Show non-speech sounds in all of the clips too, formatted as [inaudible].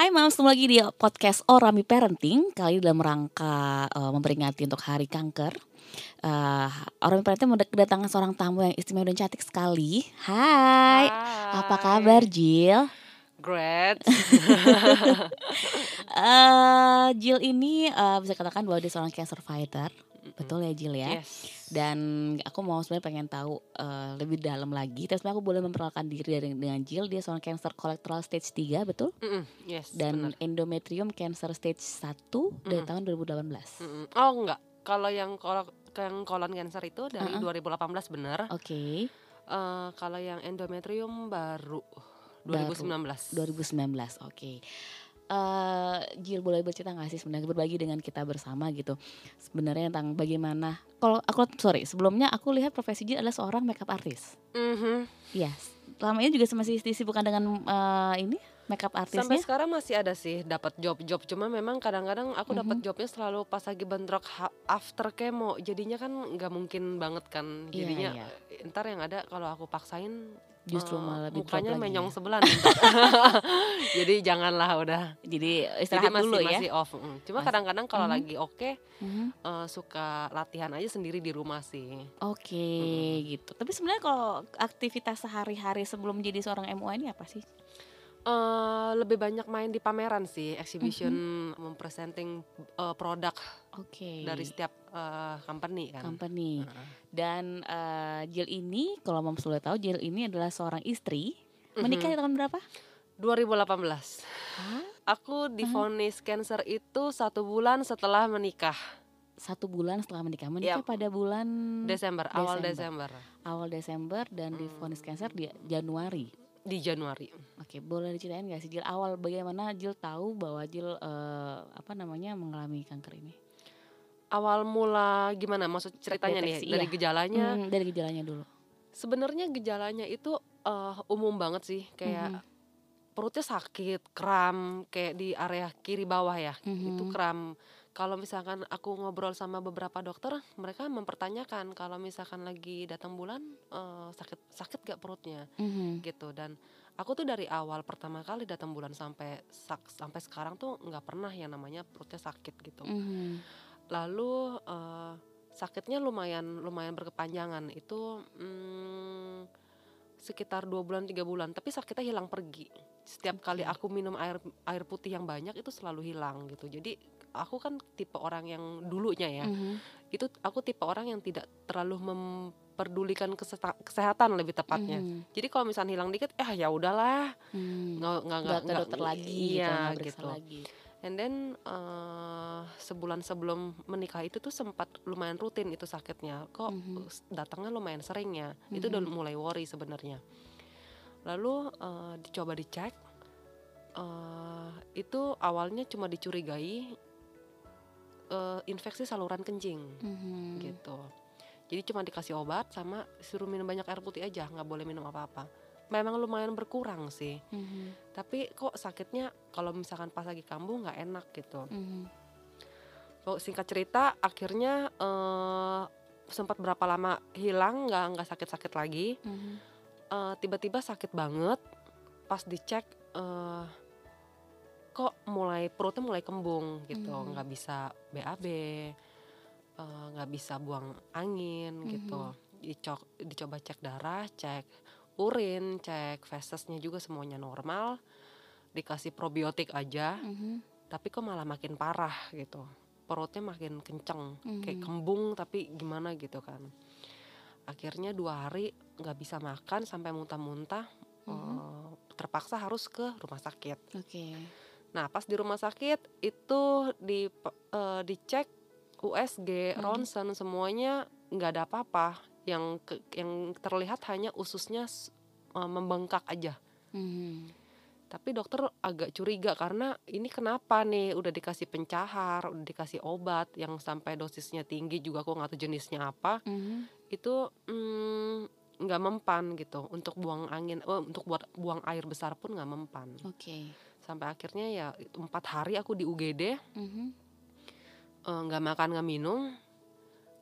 Hai Mams, ketemu lagi di podcast Orami Parenting Kali ini dalam rangka uh, memperingati untuk Hari Kanker uh, Orami Parenting kedatangan seorang tamu yang istimewa dan cantik sekali Hai, Hai. apa kabar Jill? Great. [laughs] uh, Jill ini uh, bisa katakan bahwa dia seorang cancer fighter Betul ya Jill ya? Yes. Dan aku mau sebenarnya pengen tahu uh, lebih dalam lagi. Sebenarnya aku boleh memperkenalkan diri dari dengan Jill. Dia seorang cancer colorectal stage 3, betul? Mm-mm, Yes. Dan benar. endometrium cancer stage 1 dari tahun 2018. Mm-mm. Oh enggak. Kalau yang kalau yang colon cancer itu dari Uh-uh. 2018 benar. Oke, Eh, kalau yang endometrium baru Baru. 2019. 2019. Oke. Eh, Jill boleh bercerita nggak sih sebenarnya berbagi dengan kita bersama gitu sebenarnya tentang bagaimana kalau aku sorry sebelumnya aku lihat profesi Jill adalah seorang makeup artist Mhm. Yes. Selama ini juga masih disibukkan dengan eh, ini makeup Sampai artisnya. sekarang masih ada sih dapat job-job cuma memang kadang-kadang aku dapat Mhm. jobnya selalu pas lagi bentrok after kemo jadinya kan nggak mungkin banget kan Iya, jadinya iya. eh, ntar yang ada kalau aku paksain Justru eh, malah lebih mukanya menyong ya. sebelah [laughs] jadi janganlah udah Jadi jadi istirahat masih dulu ya. masih off mm. cuma kadang-kadang kalau Mhm. lagi oke Mhm. eh, suka latihan aja sendiri di rumah sih Oke Mhm. gitu. Tapi sebenarnya kalau aktivitas sehari-hari sebelum jadi seorang MUA ini apa sih? Eh, lebih banyak main di pameran sih exhibition Mhm. mempresenting eh, produk Oke. dari setiap eh, company kan company. Heeh. Dan eh, Jill ini kalau mau boleh tahu Jill ini adalah seorang istri. Mhm. Menikah di tahun berapa? 2018 Hah? aku divonis cancer itu satu bulan setelah menikah Satu bulan setelah menikah. Menikah Yap. pada bulan Desember awal Desember. Awal Desember dan divonis Hmm. cancer di Januari. Di Januari Oke, boleh diceritain gak sih Jill awal bagaimana Jill tahu bahwa Jill eh, apa namanya mengalami kanker ini? awal mula gimana maksud ceritanya nih Terdeteksi, dari iya. gejalanya Hmm, dari gejalanya dulu. Sebenarnya gejalanya itu eh, umum banget sih, kayak Mhm. perutnya sakit, kram, kayak di area kiri bawah ya, itu Mhm. kram. Kalau misalkan aku ngobrol sama beberapa dokter, mereka mempertanyakan kalau misalkan lagi datang bulan eh, sakit sakit gak perutnya, Mhm. gitu. Dan aku tuh dari awal pertama kali datang bulan sampai sak- sampai sekarang tuh nggak pernah yang namanya perutnya sakit gitu. Mhm. Lalu eh, sakitnya lumayan lumayan berkepanjangan itu mm, sekitar dua bulan tiga bulan tapi sakitnya hilang pergi setiap kali Oke. aku minum air air putih yang banyak itu selalu hilang gitu jadi aku kan tipe orang yang dulunya ya Mhm. itu aku tipe orang yang tidak terlalu memperdulikan kesehatan lebih tepatnya Mhm. jadi kalau misalnya hilang dikit eh ya udahlah Hmm. nggak nggak Nggak dokter lagi gitu, iya periksa gitu lagi. And then eh, sebulan sebelum menikah itu tuh sempat lumayan rutin itu sakitnya. Kok Mhm. s- datangnya lumayan sering ya. Itu udah Mhm. mulai worry sebenarnya. Lalu eh, dicoba dicek. eh, itu awalnya cuma dicurigai eh, infeksi saluran kencing Mhm. gitu. Jadi cuma dikasih obat sama suruh minum banyak air putih aja, nggak boleh minum apa-apa. Memang lumayan berkurang sih Mhm. tapi kok sakitnya kalau misalkan pas lagi kambuh nggak enak gitu. Mhm. So, singkat cerita akhirnya eh, sempat berapa lama hilang nggak nggak sakit-sakit lagi. Mhm. Eh, tiba-tiba sakit banget pas dicek eh, kok mulai perutnya mulai kembung gitu Mhm. nggak bisa BAB eh, nggak bisa buang angin gitu. Dicok, dicoba cek darah, cek urin, cek fesesnya juga semuanya normal. Dikasih probiotik aja Mhm. tapi kok malah makin parah gitu perutnya makin kenceng kayak Mhm. kembung tapi gimana gitu kan akhirnya dua hari nggak bisa makan sampai muntah-muntah Mhm. eh, terpaksa harus ke rumah sakit Oke. Nah pas di rumah sakit itu di eh, dicek USG Mhm. ronsen semuanya nggak ada apa-apa yang ke- yang terlihat hanya ususnya eh, membengkak aja Mhm. Tapi dokter agak curiga karena ini kenapa nih udah dikasih pencahar, udah dikasih obat yang sampai dosisnya tinggi juga aku nggak tahu jenisnya apa. Mhm. Itu mm, nggak mempan gitu untuk buang angin, oh, untuk buat buang air besar pun nggak mempan. Oke. Sampai akhirnya ya empat hari aku di UGD Mhm. eh, nggak makan nggak minum.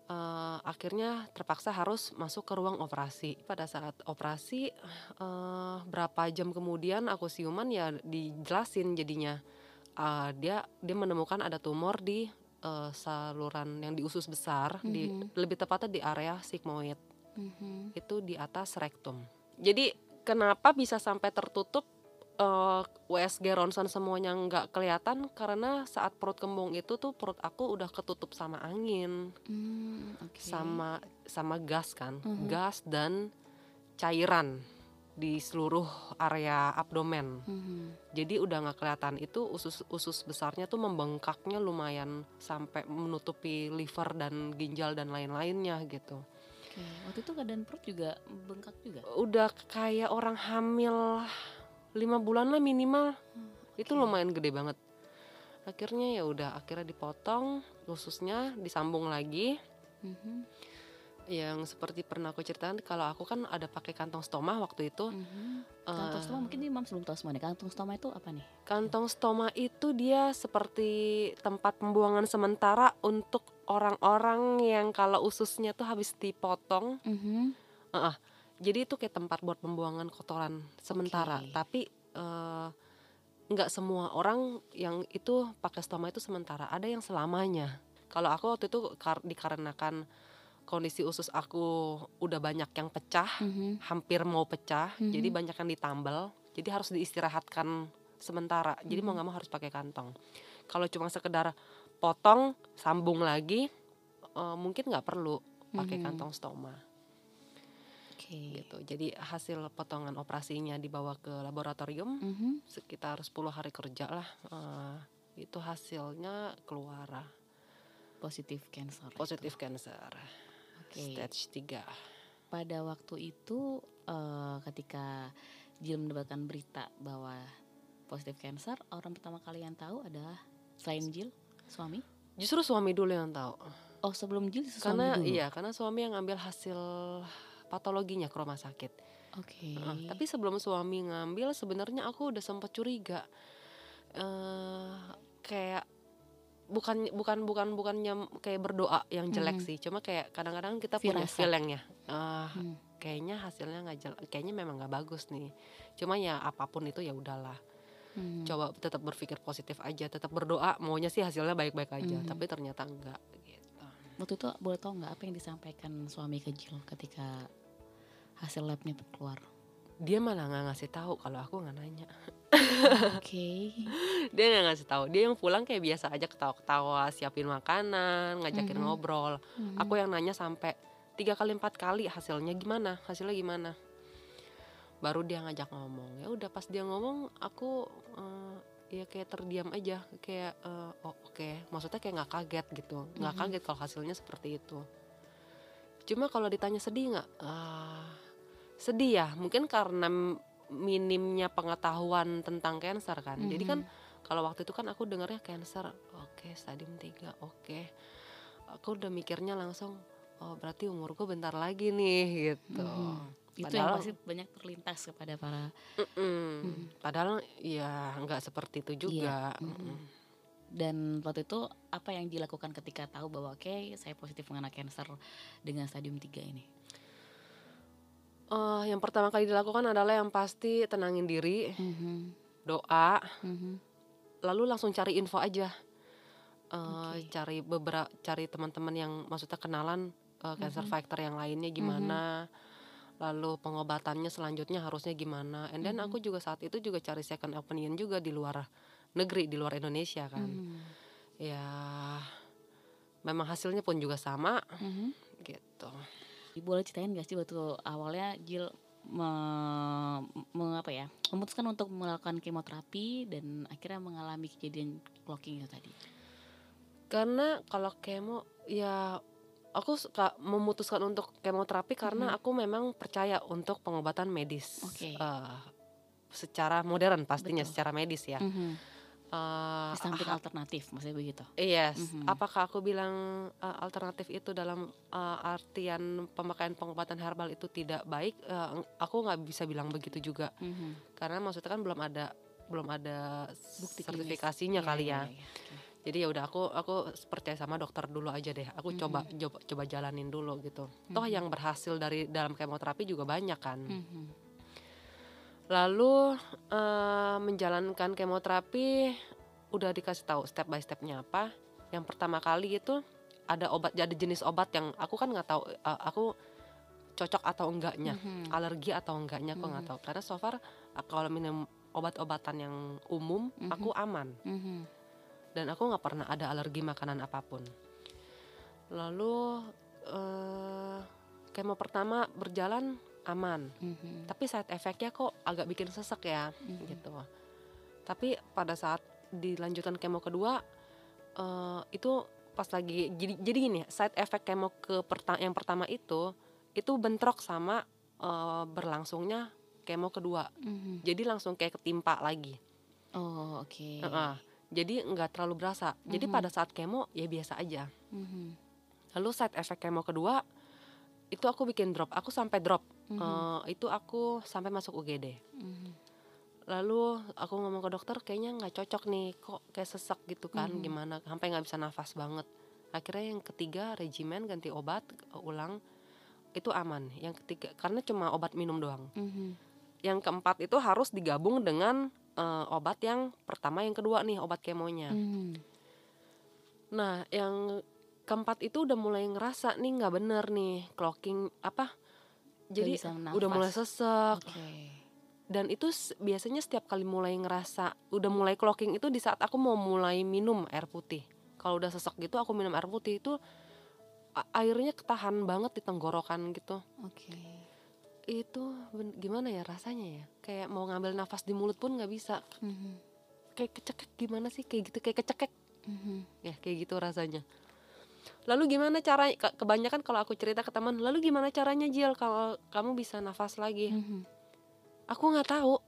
eh, akhirnya terpaksa harus masuk ke ruang operasi. Pada saat operasi eh, berapa jam kemudian aku siuman ya dijelasin jadinya eh, dia dia menemukan ada tumor di eh, saluran yang di usus besar di Mhm. lebih tepatnya di area sigmoid Mhm. itu di atas rektum. Jadi kenapa bisa sampai tertutup eh, USG ronsen semuanya nggak kelihatan karena saat perut kembung itu tuh perut aku udah ketutup sama angin, Hmm, oke. sama sama gas kan, Mhm. gas dan cairan di seluruh area abdomen. Mhm. Jadi udah nggak kelihatan itu usus usus besarnya tuh membengkaknya lumayan sampai menutupi liver dan ginjal dan lain-lainnya gitu. Oke, waktu itu keadaan perut juga bengkak juga. udah kayak orang hamil lima bulan lah minimal itu oke. lumayan gede banget akhirnya ya udah akhirnya dipotong ususnya disambung lagi Mhm. yang seperti pernah aku ceritakan kalau aku kan ada pakai kantong stoma waktu itu Mhm. Eh, Kantong stoma mungkin ini mam sebelum tahu semua nih. Kantong stoma itu apa nih? kantong stoma itu dia seperti tempat pembuangan sementara untuk orang-orang yang kalau ususnya tuh habis dipotong Mhm. Jadi itu kayak tempat buat pembuangan kotoran sementara Oke. tapi eh, nggak semua orang yang itu pakai stoma itu sementara ada yang selamanya kalau aku waktu itu kar- dikarenakan kondisi usus aku udah banyak yang pecah Mhm. hampir mau pecah jadi Mhm. banyak yang ditambal jadi harus diistirahatkan sementara jadi mau Mhm. nggak mau harus pakai kantong kalau cuma sekedar potong sambung lagi eh, mungkin nggak perlu pakai Mhm. kantong stoma Oke. gitu. Jadi hasil potongan operasinya dibawa ke laboratorium Mhm. sekitar 10 hari kerja lah. eh, itu hasilnya keluar Positif cancer. itu. positif cancer Oke. stage 3. Pada waktu itu eh, ketika Jill mendapatkan berita bahwa positif cancer, orang pertama kali yang tahu adalah selain Jill, suami. Justru suami dulu yang tahu. Oh sebelum Jill suami Karena dulu. iya, karena suami yang ngambil hasil patologinya ke rumah sakit. Oke. Heeh, tapi sebelum suami ngambil sebenarnya aku udah sempat curiga. eh kayak bukan bukan bukan bukannya kayak berdoa yang jelek Mhm. sih, cuma kayak kadang-kadang kita punya Firasat. feeling ya. eh, Hmm. kayaknya hasilnya nggak jel- kayaknya memang nggak bagus nih. Cuma ya apa pun itu ya udahlah. Hmm. Coba tetap berpikir positif aja, tetap berdoa. Maunya sih hasilnya baik-baik aja, Mhm. tapi ternyata enggak. Waktu itu boleh tahu nggak apa yang disampaikan suami ke Jill ketika hasil labnya keluar? Dia malah nggak ngasih tahu kalau aku nggak nanya. Oke. [laughs] Dia nggak ngasih tahu. Dia yang pulang kayak biasa aja ketawa-ketawa, siapin makanan, ngajakin Mhm. ngobrol. Mhm. Aku yang nanya sampai tiga kali empat kali hasilnya gimana, hasilnya gimana. Baru dia ngajak ngomong. Ya udah pas dia ngomong, aku eh, ya kayak terdiam aja, kayak eh, oh oke. Maksudnya kayak nggak kaget gitu, nggak Mhm. kaget kalau hasilnya seperti itu. Cuma kalau ditanya sedih nggak? Ah, sedih ya. Mungkin karena minimnya pengetahuan tentang cancer kan. Jadi kan Mhm. kalau waktu itu kan aku dengarnya cancer, oke stadium 3, oke. Aku udah mikirnya langsung, oh berarti umurku bentar lagi nih gitu. Mhm. Itu yang Padahal- pasti banyak terlintas kepada para Mm-mm. Mhm. Padahal ya nggak seperti itu juga. Iya, mhm. Mm-mm. dan waktu itu apa yang dilakukan ketika tahu bahwa oke saya positif mengena cancer dengan stadium 3 ini. Eh, yang pertama kali dilakukan adalah yang pasti tenangin diri, Mhm. doa, Mhm. lalu langsung cari info aja. Eh, Oke. Cari beberapa, cari teman-teman yang maksudnya kenalan eh, cancer Mhm. fighter yang lainnya gimana. Lalu pengobatannya selanjutnya harusnya gimana. And then Mhm. aku juga saat itu juga cari second opinion juga di luar negeri, di luar Indonesia kan. Mhm. Ya memang hasilnya pun juga sama Mhm. gitu. Boleh ceritain gak sih waktu awalnya Jill me, me- apa ya memutuskan untuk melakukan kemoterapi dan akhirnya mengalami kejadian clocking itu tadi. Karena kalau kemo ya aku suka memutuskan untuk kemoterapi karena Mhm. aku memang percaya untuk pengobatan medis. Oke. Eh, secara modern pastinya Betul. secara medis ya. Eh, Di samping alternatif maksudnya begitu. Yes, Mhm. apakah aku bilang uh, alternatif itu dalam uh, artian pemakaian pengobatan herbal itu tidak baik? Uh, aku nggak bisa bilang begitu juga, Mhm. karena maksudnya kan belum ada belum ada Bukti sertifikasinya Iya, kali iya, ya. iya, oke. Jadi ya udah aku aku percaya sama dokter dulu aja deh aku coba Mhm. coba coba jalanin dulu gitu toh Mhm. yang berhasil dari dalam kemoterapi juga banyak kan Mhm. lalu eh, menjalankan kemoterapi udah dikasih tahu step by stepnya apa yang pertama kali itu ada obat ada jenis obat yang aku kan nggak tahu eh, aku cocok atau enggaknya Mhm. alergi atau enggaknya aku nggak Mhm. tahu karena so far uh, kalau minum obat-obatan yang umum Mhm. aku aman Mhm. Dan aku nggak pernah ada alergi makanan apa pun lalu eh kemo pertama berjalan aman Mhm. tapi side effectnya kok agak bikin sesek ya Mhm. gitu tapi pada saat dilanjutkan kemo kedua eh itu pas lagi jadi jadi gini side effect kemo ke perta- yang pertama itu itu bentrok sama eh, berlangsungnya kemo kedua Mhm. jadi langsung kayak ketimpa lagi Oh oke. Heeh. Jadi nggak terlalu berasa jadi Mhm. pada saat kemo ya biasa aja Mhm. lalu side effect kemo kedua itu aku bikin drop aku sampai drop Mhm. Eh, itu aku sampai masuk UGD Mhm. lalu aku ngomong ke dokter kayaknya nggak cocok nih kok kayak sesek gitu kan Mhm. gimana sampai nggak bisa nafas banget akhirnya yang ketiga regimen ganti obat uh, ulang itu aman yang ketiga karena cuma obat minum doang Mhm. yang keempat itu harus digabung dengan uh, obat yang pertama yang kedua nih obat kemonya Mhm. nah yang keempat itu udah mulai ngerasa nih nggak bener nih clocking apa jadi udah mulai sesek Oke. dan itu biasanya setiap kali mulai ngerasa udah mulai clocking itu di saat aku mau mulai minum air putih kalau udah sesek gitu aku minum air putih itu airnya ketahan banget di tenggorokan gitu Oke. Itu gimana ya rasanya ya kayak mau ngambil nafas di mulut pun nggak bisa Mhm. kayak kecekek gimana sih kayak gitu kayak kecekek Mhm. ya kayak gitu rasanya lalu gimana cara ke- kebanyakan kalau aku cerita ke teman lalu gimana caranya Jill kalau kamu bisa nafas lagi Mhm. aku nggak tahu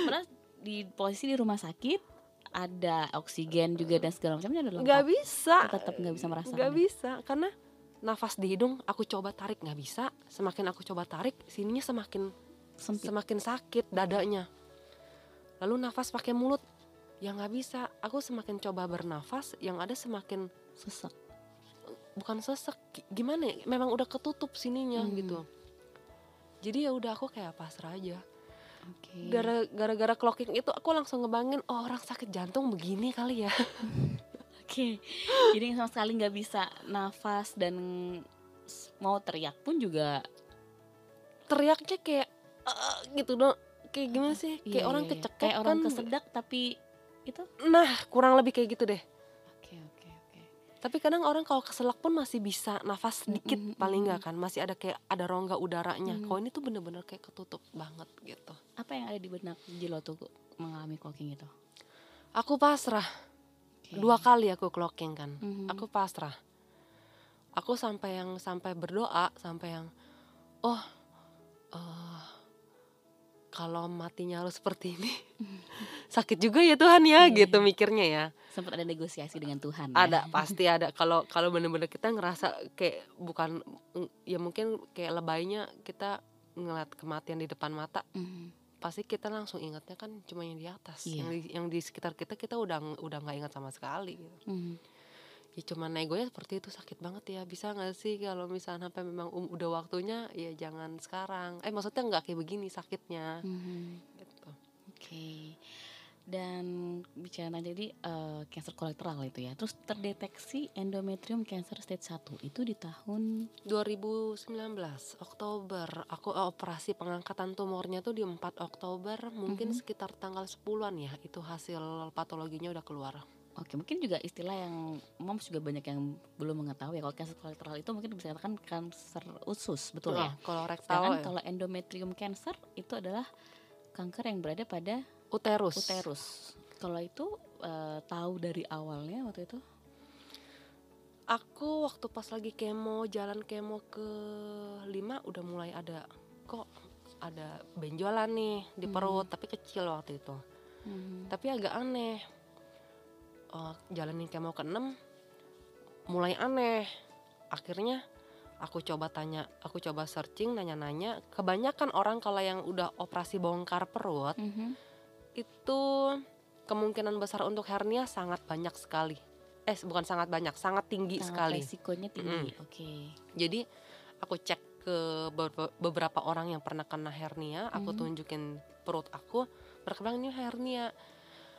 Padahal di posisi di rumah sakit ada oksigen juga dan segala macamnya ada lengkap. nggak bisa tetap nggak bisa merasakan ya? bisa karena nafas di hidung aku coba tarik. Nggak bisa. Semakin aku coba tarik sininya semakin Sempit. semakin sakit dadanya. Lalu nafas pakai mulut. Ya nggak bisa. Aku semakin coba bernafas yang ada semakin Sesek. bukan sesek gi- gimana ya? Memang udah ketutup sininya Hmm. gitu. Jadi ya udah aku kayak pasrah aja. Oke. gara gara-gara clocking itu aku langsung ngebangin oh orang sakit jantung begini kali ya [laughs] Oke. Jadi sama sekali nggak bisa nafas dan mau teriak pun juga teriaknya kayak "Eh," gitu dong kayak gimana sih kayak Iya, orang iya, iya. kecekek kayak orang kan. kesedak tapi itu. nah kurang lebih kayak gitu deh Oke oke oke. tapi kadang orang kalau keselak pun masih bisa nafas sedikit Mm, mm, paling nggak kan masih ada kayak ada rongga udaranya Mm. kalau ini tuh bener-bener kayak ketutup banget gitu Apa yang ada di benak Jilo tuh mengalami clocking itu? aku pasrah Oke. dua kali aku clocking kan Mhm. aku pasrah aku sampai yang sampai berdoa sampai yang oh eh, kalau matinya harus seperti ini [laughs] sakit juga ya Tuhan ya Iya, gitu iya. mikirnya ya sempat ada negosiasi dengan Tuhan. ya? ada [laughs] pasti ada kalau kalau bener-bener kita ngerasa kayak bukan mm, ya mungkin kayak lebaynya kita ngeliat kematian di depan mata Mhm. Pasti kita langsung ingatnya kan cuma yang di atas Iya. yang di yang di sekitar kita kita udah udah nggak ingat sama sekali gitu. Mhm. ya cuma negonya seperti itu sakit banget ya bisa nggak sih kalau misalnya sampai memang um- udah waktunya ya jangan sekarang eh maksudnya nggak kayak begini sakitnya Mhm. gitu. Dan bicara tadi eh, cancer kolateral itu ya. Terus terdeteksi endometrium cancer stage 1 itu di tahun 2019 Oktober aku eh, operasi pengangkatan tumornya tuh di 4 Oktober mungkin Mhm. sekitar tanggal 10-an ya itu hasil patologinya udah keluar Oke, mungkin juga istilah yang moms juga banyak yang belum mengetahui ya. Kalau cancer kolateral itu mungkin bisa dikatakan kanker usus, betul ya? Nah, kalau rektal Sedangkan ya, kalau endometrium cancer itu adalah kanker yang berada pada uterus uterus. Kalau itu eh, tahu dari awalnya waktu itu? aku waktu pas lagi kemo jalan kemo ke 5 udah mulai ada kok ada benjolan nih di Hmm. perut tapi kecil waktu itu Mhm. tapi agak aneh Oh, jalanin kemo ke 6 mulai aneh akhirnya aku coba tanya aku coba searching nanya-nanya kebanyakan orang kalau yang udah operasi bongkar perut Mhm. Itu kemungkinan besar untuk hernia sangat banyak sekali. Eh bukan sangat banyak, sangat tinggi Sangat sekali. resikonya tinggi. Oke. Jadi aku cek ke be- beberapa orang yang pernah kena hernia, aku Mhm. tunjukin perut aku, mereka bilang ini hernia.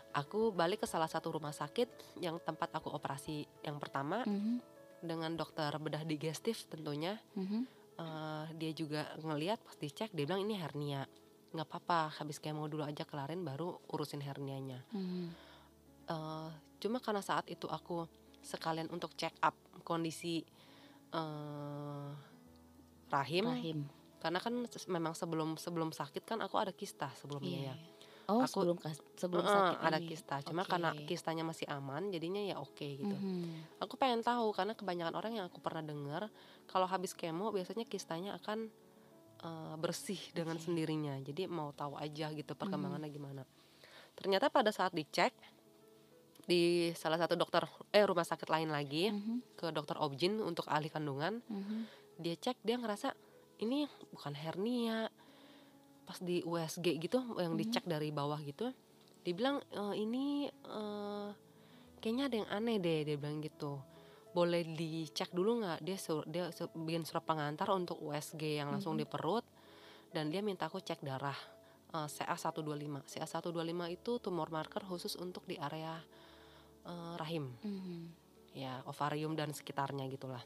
Aku balik ke salah satu rumah sakit yang tempat aku operasi yang pertama Mhm, dengan dokter bedah digestif tentunya. mhm. Eh, dia juga ngeliat pas dicek dia bilang ini hernia. Nggak apa-apa, habis kemo dulu aja kelarin baru urusin hernianya. Mhm. Eh, cuma karena saat itu aku sekalian untuk check up kondisi eh, rahim, Rahim. karena kan memang sebelum sebelum sakit kan aku ada kista sebelumnya ya. Oh, Aku- sebelum sebelum Eh, sakit ada ini. kista, cuma Oke. karena kistanya masih aman, jadinya ya oke gitu. Mhm. Aku pengen tahu karena kebanyakan orang yang aku pernah dengar kalau habis kemo biasanya kistanya akan eh, bersih dengan sendirinya. Jadi mau tahu aja gitu perkembangannya gimana. Ternyata pada saat dicek di salah satu dokter eh rumah sakit lain lagi Mhm, ke dokter Objin untuk ahli kandungan, mhm. dia cek dia ngerasa ini bukan hernia. Pas di USG gitu yang Mhm. dicek dari bawah gitu, dibilang "E, ini eh, kayaknya ada yang aneh deh dia bilang gitu. Boleh dicek dulu nggak? Dia sur- dia su- bikin surat pengantar untuk USG yang langsung Mhm. di perut dan dia minta aku cek darah eh, CA125. CA125 itu tumor marker khusus untuk di area eh, rahim Mhm. ya ovarium dan sekitarnya gitulah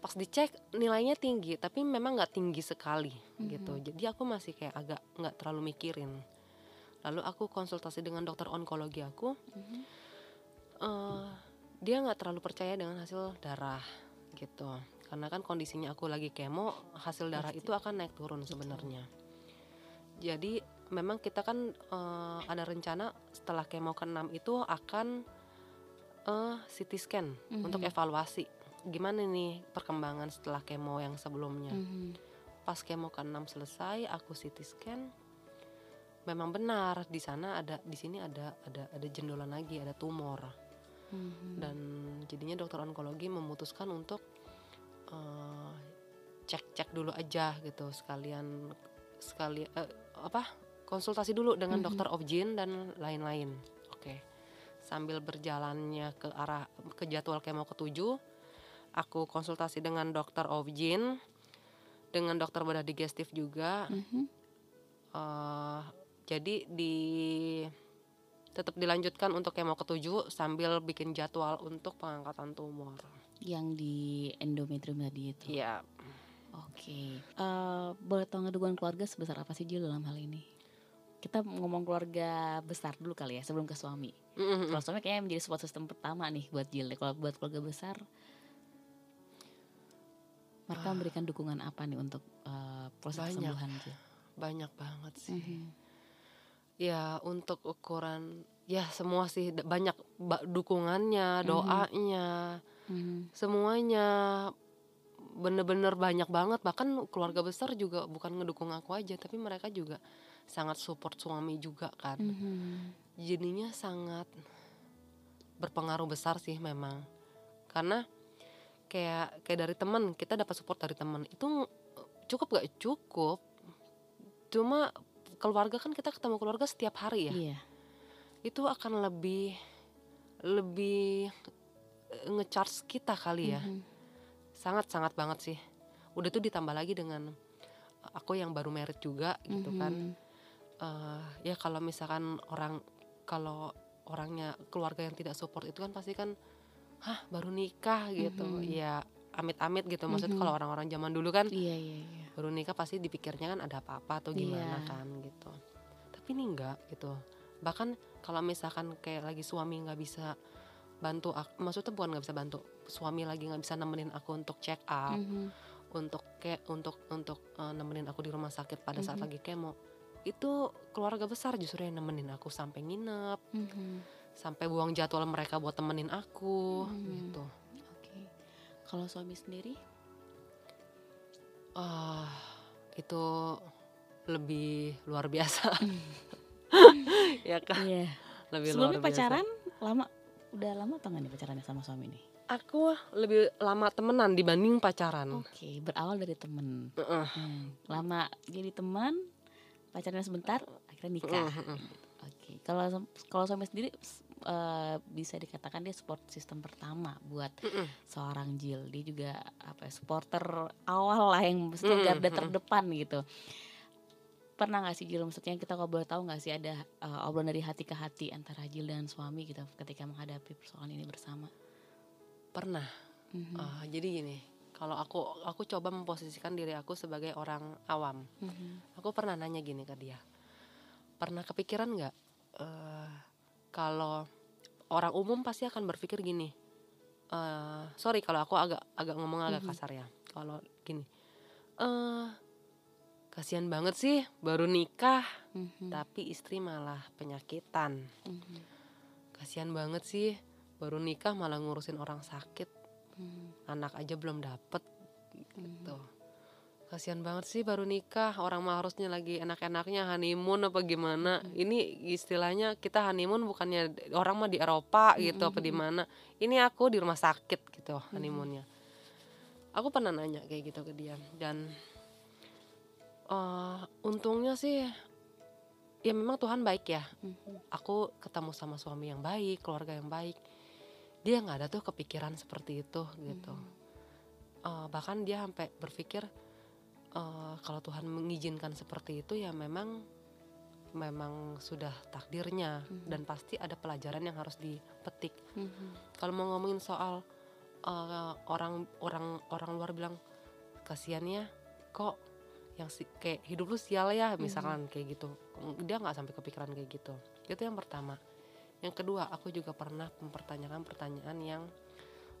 pas dicek nilainya tinggi tapi memang nggak tinggi sekali gitu Mhm. jadi aku masih kayak agak nggak terlalu mikirin lalu aku konsultasi dengan dokter onkologi aku Mhm. eh, dia nggak terlalu percaya dengan hasil darah gitu. Karena kan kondisinya aku lagi kemo hasil darah Pasti. itu akan naik turun sebenarnya. Jadi memang kita kan eh, ada rencana setelah kemo ke-6 itu akan eh CT scan untuk Mhm. evaluasi. Gimana nih perkembangan setelah kemo yang sebelumnya? Mhm. pas kemo ke-6 selesai aku CT scan. Memang benar di sana ada di sini ada ada ada jendolan lagi ada tumor Mhm. dan jadinya dokter onkologi memutuskan untuk eh, cek-cek dulu aja gitu sekalian sekali eh, apa konsultasi dulu dengan Mhm. dokter Objin dan lain-lain oke sambil berjalannya ke arah ke jadwal kemo ketujuh aku konsultasi dengan dokter Objin dengan dokter bedah digestif juga Mhm. eh jadi di tetap dilanjutkan untuk kemo ketujuh sambil bikin jadwal untuk pengangkatan tumor. yang di endometrium tadi itu. Iya. Oke. Eh, boleh tahu dukungan keluarga sebesar apa sih Jul dalam hal ini? Kita ngomong keluarga besar dulu kali ya sebelum ke suami. Mm-mm. Kalau suami kayaknya menjadi support system pertama nih buat Jill. Kalau buat keluarga besar, mereka Ah. memberikan dukungan apa nih untuk eh, proses Banyak. kesembuhan? Banyak banget sih. Mhm. Ya untuk ukuran ya semua sih banyak ba- dukungannya, Mhm. doanya, Mhm. semuanya bener-bener banyak banget. Bahkan keluarga besar juga bukan ngedukung aku aja, tapi mereka juga sangat support suami juga kan. Mhm. jadinya sangat berpengaruh besar sih memang karena kayak kayak dari teman kita dapat support dari teman itu cukup gak cukup cuma keluarga kan kita ketemu keluarga setiap hari ya Iya. itu akan lebih lebih eh, ngecharge kita kali ya Mhm. sangat sangat banget sih udah tuh ditambah lagi dengan aku yang baru merit juga gitu kan Mhm. eh ya kalau misalkan orang kalau orangnya keluarga yang tidak support itu kan pasti kan hah baru nikah gitu Mhm. ya amit-amit gitu maksudnya Mhm. kalau orang-orang zaman dulu kan Iya iya iya. baru nikah pasti dipikirnya kan ada apa-apa atau Iya. gimana kan gitu tapi ini enggak gitu bahkan kalau misalkan kayak lagi suami nggak bisa bantu aku maksudnya bukan nggak bisa bantu suami lagi nggak bisa nemenin aku untuk check up Mhm. untuk kayak untuk untuk eh, nemenin aku di rumah sakit pada saat Mhm. lagi kemo itu keluarga besar justru yang nemenin aku sampai nginep Mhm. sampai buang jadwal mereka buat temenin aku Mhm. gitu. Kalau suami sendiri? ah itu lebih luar biasa [laughs] ya kan Iya. lebih Sebelumnya luar biasa. pacaran lama udah lama atau nggak nih pacarannya sama suami nih? aku lebih lama temenan dibanding pacaran Oke, berawal dari temen. Heeh. Hmm, lama jadi teman, pacaran sebentar, akhirnya nikah. Heeh, heeh. Oke, kalau sem- kalau suami sendiri eh, bisa dikatakan dia support system pertama buat Mm-mm. seorang Jill. Dia juga apa ya, supporter awal lah yang maksudnya Mm, garda mm. terdepan gitu. Pernah nggak sih Jill maksudnya kita kalau boleh tahu nggak sih ada eh, obrolan dari hati ke hati antara Jill dan suami gitu ketika menghadapi persoalan ini bersama? Pernah. Mhm, Ah, jadi gini, kalau aku aku coba memposisikan diri aku sebagai orang awam. mhm, Aku pernah nanya gini ke dia. Pernah kepikiran nggak eh, kalau orang umum pasti akan berpikir gini. eh sorry kalau aku agak agak ngomong agak kasar ya. Kalau gini, eh kasihan banget sih baru nikah mhm, tapi istri malah penyakitan. mhm, Kasihan banget sih baru nikah malah ngurusin orang sakit, mhm, anak aja belum dapet mhm. Tuh. Kasihan banget sih baru nikah, orang mah harusnya lagi enak-enaknya honeymoon apa gimana. Ini istilahnya kita honeymoon bukannya orang mah di Eropa gitu apa di mana. Ini aku di rumah sakit gitu honeymoonnya. Aku pernah nanya kayak gitu ke dia dan eh, untungnya sih ya memang Tuhan baik ya. Mhm. Aku ketemu sama suami yang baik, keluarga yang baik. Dia nggak ada tuh kepikiran seperti itu gitu. Eh, bahkan dia sampai berpikir eh, kalau Tuhan mengizinkan seperti itu ya memang memang sudah takdirnya. Dan pasti ada pelajaran yang harus dipetik. Mhm. Kalau mau ngomongin soal eh, orang orang orang luar bilang kasihan ya kok yang si, kayak hidup lu sial ya misalkan kayak gitu. Dia nggak sampai kepikiran kayak gitu. Itu yang pertama. Yang kedua aku juga pernah mempertanyakan pertanyaan yang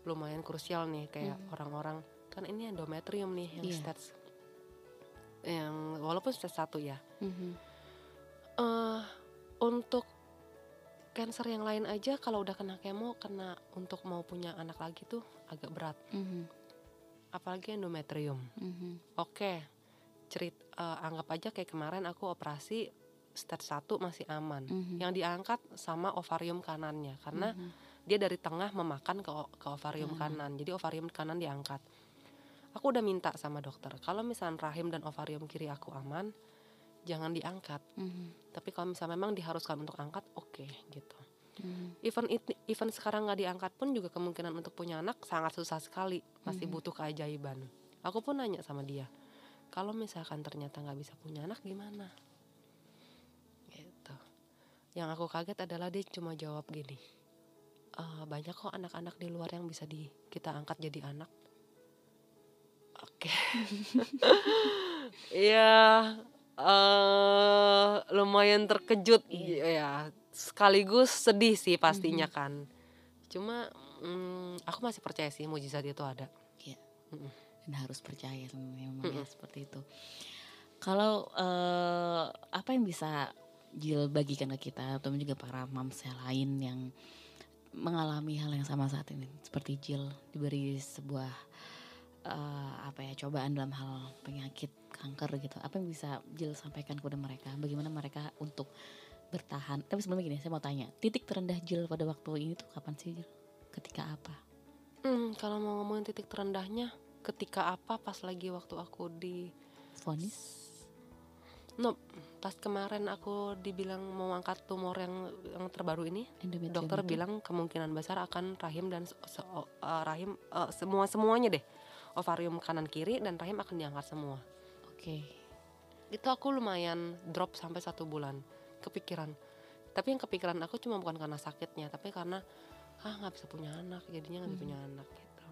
lumayan krusial nih kayak orang-orang kan ini endometrium nih yang Iya. stage yang walaupun stage satu ya Mhm. eh untuk cancer yang lain aja kalau udah kena kemo kena untuk mau punya anak lagi tuh agak berat Mhm. apalagi endometrium Mhm. oke cerit eh, anggap aja kayak kemarin aku operasi stage 1 masih aman Mhm. yang diangkat sama ovarium kanannya karena Mhm. dia dari tengah memakan ke, ke ovarium Hmm. kanan jadi ovarium kanan diangkat aku udah minta sama dokter kalau misalnya rahim dan ovarium kiri aku aman jangan diangkat Mhm. tapi kalau misalnya memang diharuskan untuk angkat oke gitu Mhm. even it- even sekarang nggak diangkat pun juga kemungkinan untuk punya anak sangat susah sekali masih Mhm. butuh keajaiban aku pun nanya sama dia kalau misalkan ternyata nggak bisa punya anak gimana gitu yang aku kaget adalah dia cuma jawab gini "Eh, banyak kok anak-anak di luar yang bisa di kita angkat jadi anak oke. Ya eh lumayan terkejut. Iya. ya sekaligus sedih sih pastinya kan. Cuma mm, aku masih percaya sih mujizat itu ada. Dan harus percaya memang ya Mm-mm. seperti itu. Kalau eh, apa yang bisa Jill bagikan ke kita atau juga para yang lain yang mengalami hal yang sama saat ini seperti Jill diberi sebuah eh, apa ya cobaan dalam hal penyakit kanker gitu. Apa yang bisa Jill sampaikan kepada mereka? Bagaimana mereka untuk bertahan? Tapi sebelumnya gini, saya mau tanya, titik terendah Jill pada waktu ini tuh kapan sih Jill? Ketika apa? Hmm, kalau mau ngomongin titik terendahnya ketika apa pas lagi waktu aku di Fonis? no pas kemarin aku dibilang mau angkat tumor yang yang terbaru ini Endometrium dokter itu? bilang kemungkinan besar akan rahim dan se- se- uh, rahim uh, semua semuanya deh ovarium kanan kiri dan rahim akan diangkat semua Oke. itu aku lumayan drop sampai satu bulan kepikiran tapi yang kepikiran aku cuma bukan karena sakitnya tapi karena ah nggak bisa punya anak jadinya nggak bisa punya anak gitu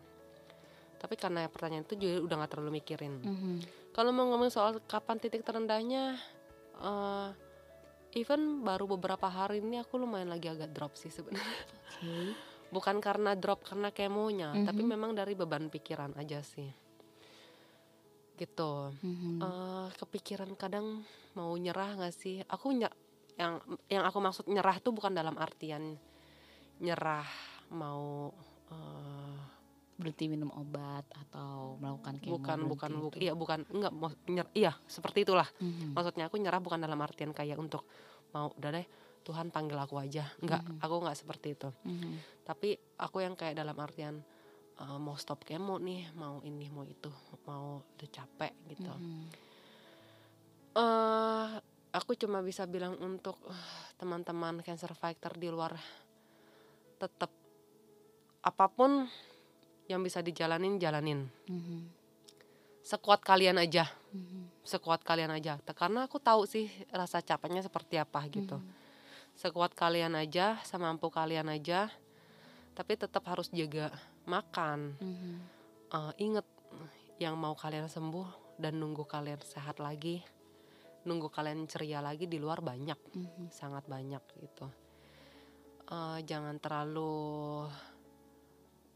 tapi karena pertanyaan itu juga udah nggak terlalu mikirin Mhm. kalau mau ngomong soal kapan titik terendahnya eh even baru beberapa hari ini aku lumayan lagi agak drop sih sebenarnya Oke. Bukan karena drop karena kemonya tapi Mhm. memang dari beban pikiran aja sih gitu Mhm. Eh, kepikiran kadang mau nyerah nggak sih aku ny- yang yang aku maksud nyerah tuh bukan dalam artian nyerah mau eh, berhenti minum obat atau melakukan kemo bukan bukan itu. iya bukan enggak mau nyer- iya seperti itulah Mhm. maksudnya aku nyerah bukan dalam artian kayak untuk mau udah deh Tuhan panggil aku aja enggak Mhm. aku nggak seperti itu Mhm. tapi aku yang kayak dalam artian eh, mau stop kemo nih mau ini mau itu mau udah capek gitu Mhm. eh aku cuma bisa bilang untuk uh, teman-teman cancer fighter di luar tetap apa pun yang bisa dijalanin jalanin Mhm. sekuat kalian aja Mhm. sekuat kalian aja karena aku tahu sih rasa capeknya seperti apa gitu Mhm. Sekuat kalian aja semampu kalian aja tapi tetap harus jaga makan Mhm. Eh, inget yang mau kalian sembuh dan nunggu kalian sehat lagi nunggu kalian ceria lagi di luar banyak Mhm. sangat banyak gitu Eh, jangan terlalu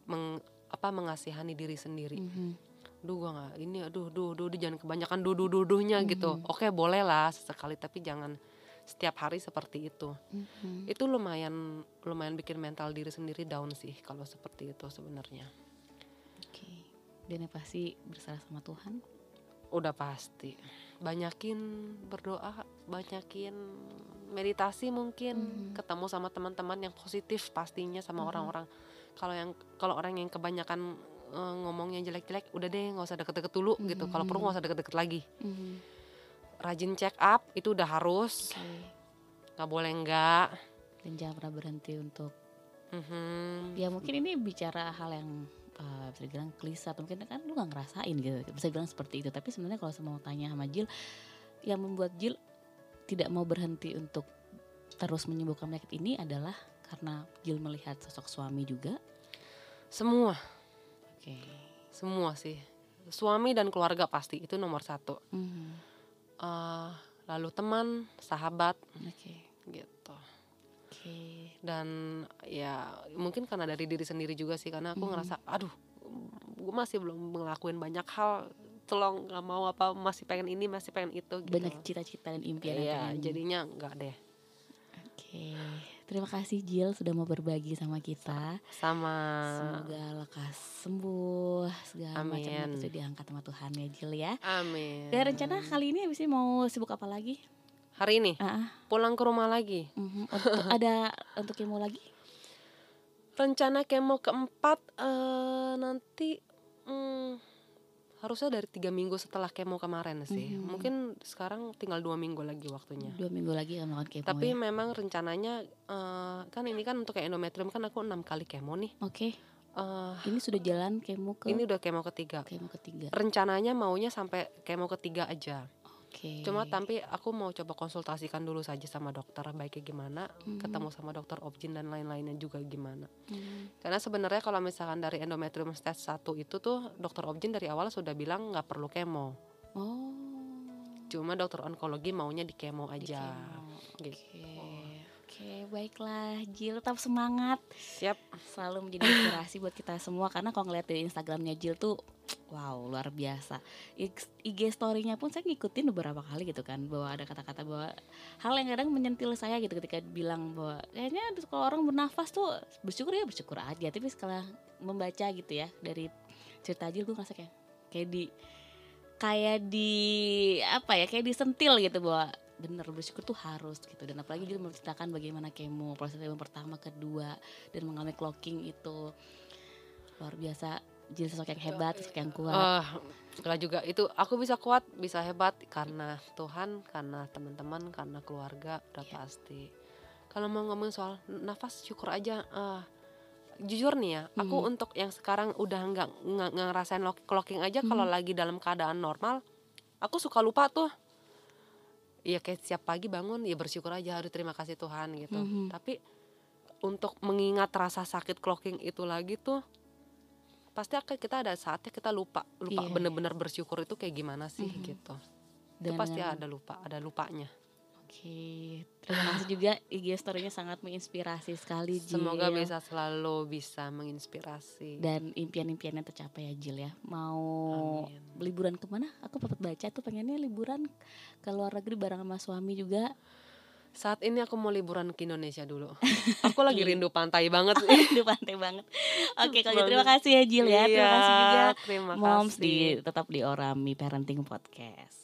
meng, apa mengasihani diri sendiri Mhm. duh gua nggak ini aduh duh duh duh, jangan kebanyakan duh duh duh duhnya gitu Mhm. oke boleh lah sesekali tapi jangan setiap hari seperti itu Mhm. itu lumayan lumayan bikin mental diri sendiri down sih kalau seperti itu sebenarnya Oke. Dan yang pasti bersalah sama Tuhan. udah pasti banyakin berdoa banyakin meditasi mungkin Mhm. ketemu sama teman-teman yang positif pastinya sama Mhm. orang-orang kalau yang kalau orang yang kebanyakan eh, ngomongnya jelek-jelek udah deh nggak usah deket-deket dulu gitu kalau perlu nggak usah deket-deket lagi Mhm. Rajin check up itu udah harus. Oke. nggak boleh enggak Dan jangan pernah berhenti untuk Mhm. ya mungkin ini bicara hal yang uh, bisa dibilang klise atau mungkin kan lu gak ngerasain gitu. Bisa bilang seperti itu. Tapi sebenarnya kalau saya mau tanya sama Jill yang membuat Jill tidak mau berhenti untuk terus menyembuhkan penyakit ini adalah karena Jill melihat sosok suami juga? Semua. Oke. Semua sih. Suami dan keluarga pasti itu nomor satu. Mhm. Eh, lalu teman sahabat oke. gitu. Oke. Dan ya mungkin karena dari diri sendiri juga sih karena aku Mhm. ngerasa aduh gue masih belum ngelakuin banyak hal tolong nggak mau apa masih pengen ini masih pengen itu gitu. Banyak cita-cita dan impian Iya, pengen- jadinya enggak deh. Oke terima kasih Jill sudah mau berbagi sama kita sama Semoga lekas sembuh segala macam Amin. itu diangkat sama Tuhan ya Jill ya. amin Dan rencana kali ini abis ini mau sibuk apa lagi? hari ini ah, pulang ke rumah lagi mhm. Untuk- ada [laughs] untuk kemo lagi? rencana kemo keempat eh, nanti hmm, harusnya dari tiga minggu setelah kemo kemarin sih Mhm. mungkin sekarang tinggal dua minggu lagi waktunya Dua minggu lagi akan melakukan kemo tapi ya. memang rencananya eh, kan ini kan untuk endometrium kan aku enam kali kemo nih Oke, Eh, ini sudah jalan kemo ke ini udah kemo ketiga kemo ketiga. rencananya maunya sampai kemo ketiga aja Oke. cuma tapi aku mau coba konsultasikan dulu saja sama dokter baiknya gimana Mhm. ketemu sama dokter objin dan lain-lainnya juga gimana Mhm. karena sebenarnya kalau misalkan dari endometrium stage 1 itu tuh dokter objin dari awal sudah bilang nggak perlu kemo Oh. cuma dokter onkologi maunya di kemo di aja kemo. gitu Oke. Oke, baiklah Jill tetap semangat. siap. Selalu menjadi inspirasi buat kita semua karena kalau ngeliat di Instagramnya Jill tuh wow luar biasa. IG story-nya pun saya ngikutin beberapa kali gitu kan bahwa ada kata-kata bahwa hal yang kadang menyentil saya gitu ketika bilang bahwa kayaknya kalau orang bernafas tuh bersyukur ya bersyukur aja. Tapi setelah membaca gitu ya dari cerita Jill gue ngerasa kayak kayak di kayak di apa ya kayak disentil gitu bahwa bener bersyukur tuh harus gitu. Dan apalagi Jill menceritakan bagaimana kemo proses kemo pertama kedua dan mengalami clocking itu. Luar biasa Jill sosok yang hebat sosok yang kuat. Ah, nggak juga. Itu aku bisa kuat bisa hebat karena Tuhan karena teman-teman karena keluarga udah Iya. pasti. Kalau mau ngomongin soal nafas syukur aja. Ah, jujur nih ya aku Mhm. untuk yang sekarang udah nggak nggak ngerasain lock- clocking aja kalau Mhm. lagi dalam keadaan normal aku suka lupa tuh Iya kayak siap pagi bangun ya bersyukur aja harus terima kasih Tuhan gitu Mhm. tapi untuk mengingat rasa sakit clocking itu lagi tuh pasti akan kita ada saatnya kita lupa lupa Iya. bener-bener bersyukur itu kayak gimana sih Mhm. gitu itu pasti ada lupa ada lupanya Oke, terima kasih juga IG story-nya sangat menginspirasi sekali Jill. semoga bisa selalu bisa menginspirasi dan impian-impiannya tercapai ya Jill ya. Mau Amin. liburan ke mana? Aku sempat baca tuh pengennya liburan ke luar negeri bareng sama suami juga. saat ini aku mau liburan ke Indonesia dulu [laughs] aku lagi rindu pantai banget [laughs] Di pantai banget. Oke, kalau gitu terima kasih ya Jill ya. Terima Iya, kasih juga terima Moms kasih. di tetap di Orami Parenting Podcast.